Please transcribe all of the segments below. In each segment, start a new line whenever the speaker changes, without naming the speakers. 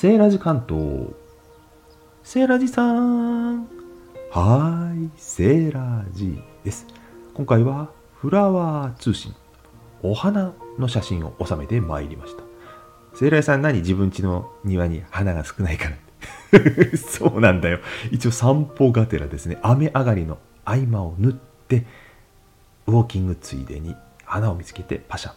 セーラジ関東。セーラジさん。はーい。セーラジです。今回はフラワー通信。お花の写真を収めてまいりました。セーラジさん何自分家の庭に花が少ないから。そうなんだよ。一応散歩がてらですね。雨上がりの合間を縫ってウォーキングついでに花を見つけてパシャ。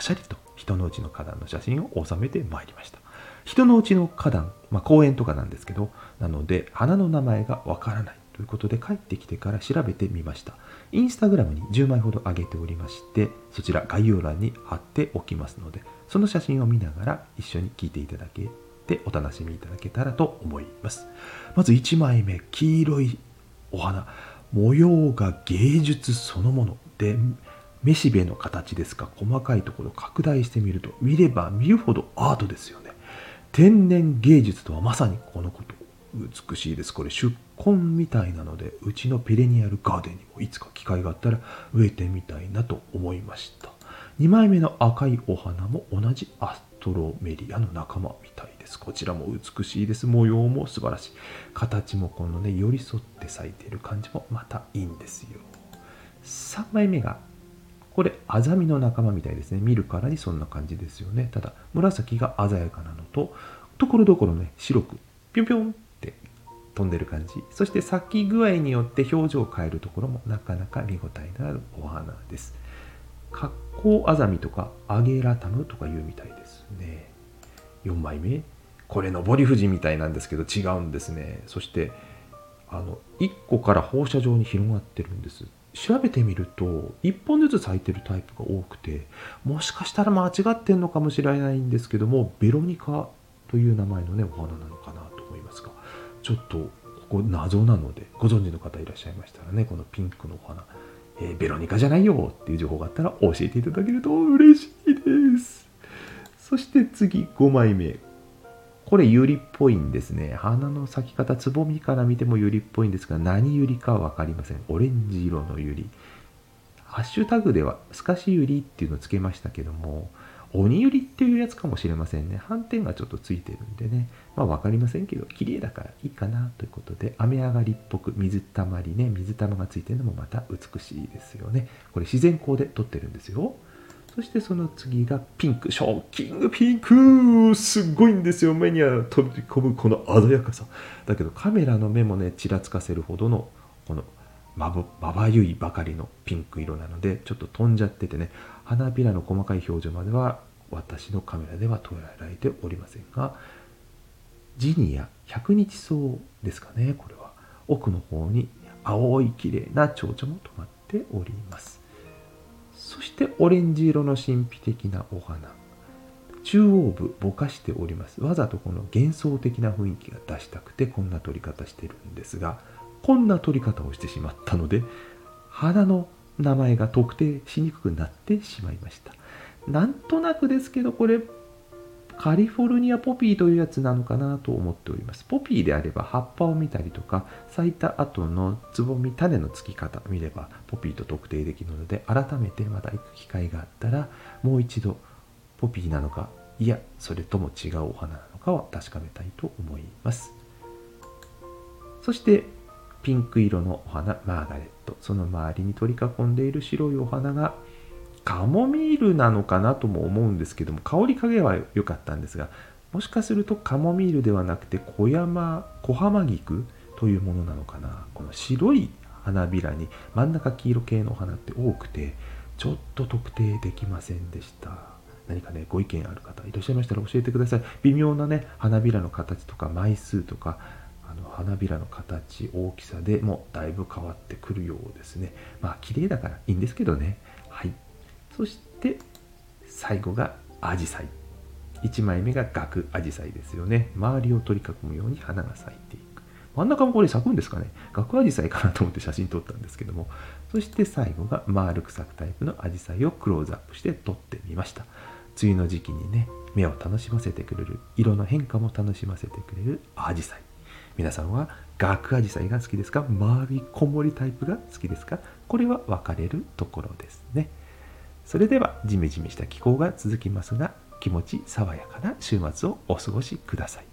パシャリと人のうちの花壇の写真を収めてまいりました。人のうちの花壇、まあ、公園とかなんですけどなので花の名前がわからない。ということで帰ってきてから調べてみました。インスタグラムに10枚ほど上げておりましてそちら概要欄に貼っておきますのでその写真を見ながら一緒に聞いていただけてお楽しみいただけたらと思います。まず1枚目黄色いお花。模様が芸術そのものでめしべの形ですか？細かいところ拡大してみると見れば見るほどアートですよね。天然芸術とはまさにこのこと。美しいです。これ出根みたいなのでうちのペレニアルガーデンにもいつか機会があったら植えてみたいなと思いました。2枚目の赤いお花も同じアストロメリアの仲間みたいです。こちらも美しいです。模様も素晴らしい。形もこのね寄り添って咲いている感じもまたいいんですよ。3枚目がこれアザミの仲間みたいですね。見るからにそんな感じですよね。ただ紫が鮮やかなのとところどころね白くぴょんぴょんって飛んでる感じ。そして咲き具合によって表情を変えるところもなかなか見応えのあるお花です。格好アザミとかアゲラタムとかいうみたいですね。4枚目？これ上り富士みたいなんですけど違うんですね。そしてあの1個から放射状に広がってるんです。調べてみると1本ずつ咲いてるタイプが多くてもしかしたら間違ってんのかもしれないんですけどもベロニカという名前のねお花なのかなと思いますがちょっとここ謎なのでご存知の方いらっしゃいましたらねこのピンクのお花、えー、ベロニカじゃないよっていう情報があったら教えていただけると嬉しいです。そして次5枚目。これユリっぽいんですね。花の咲き方、つぼみから見てもユリっぽいんですが、何ユリか分かりません。オレンジ色のユリ。ハッシュタグでは、透かしユリっていうのをつけましたけども、鬼ユリっていうやつかもしれませんね。斑点がちょっとついてるんでね。まあ分かりませんけど、綺麗だからいいかなということで、雨上がりっぽく水たまりね、水玉がついてるのもまた美しいですよね。これ自然光で撮ってるんですよ。そしてその次がピンク、ショッキングピンクすごいんですよ。目には飛び込むこの鮮やかさ。だけどカメラの目もね、ちらつかせるほどのこのまばばゆいばかりのピンク色なので、ちょっと飛んじゃっててね、花びらの細かい表情までは私のカメラでは捉えられておりませんが、ジニア百日草ですかね、これは。奥の方に青い綺麗な蝶々も止まっております。そしてオレンジ色の神秘的なお花。中央部ぼかしております。わざとこの幻想的な雰囲気が出したくてこんな撮り方してるんですがこんな撮り方をしてしまったので花の名前が特定しにくくなってしまいました。なんとなくですけどこれカリフォルニアポピーというやつなのかなと思っております。ポピーであれば葉っぱを見たりとか咲いた後のつぼみ種の付き方見ればポピーと特定できるので改めてまた行く機会があったらもう一度ポピーなのかいやそれとも違うお花なのかを確かめたいと思いますそしてピンク色のお花マーガレットその周りに取り囲んでいる白いお花がカモミールなのかなとも思うんですけども香り加減は良かったんですがもしかするとカモミールではなくて小山小浜菊というものなのかな。この白い花びらに真ん中黄色系のお花って多くてちょっと特定できませんでした。何かねご意見ある方いらっしゃいましたら教えてください。微妙なね花びらの形とか枚数とかあの花びらの形大きさでもだいぶ変わってくるようですね。まあ綺麗だからいいんですけどね。はい。そして最後がアジサイ。1枚目が額アジサイですよね。周りを取り囲むように花が咲いていく。真ん中もこれ咲くんですかね。額アジサイかなと思って写真撮ったんですけども。そして最後が丸く咲くタイプのアジサイをクローズアップして撮ってみました。梅雨の時期にね目を楽しませてくれる。色の変化も楽しませてくれるアジサイ。皆さんは額アジサイが好きですか？丸いこもりタイプが好きですか？これは分かれるところですね。それではジメジメした気候が続きますが気持ち爽やかな週末をお過ごしください。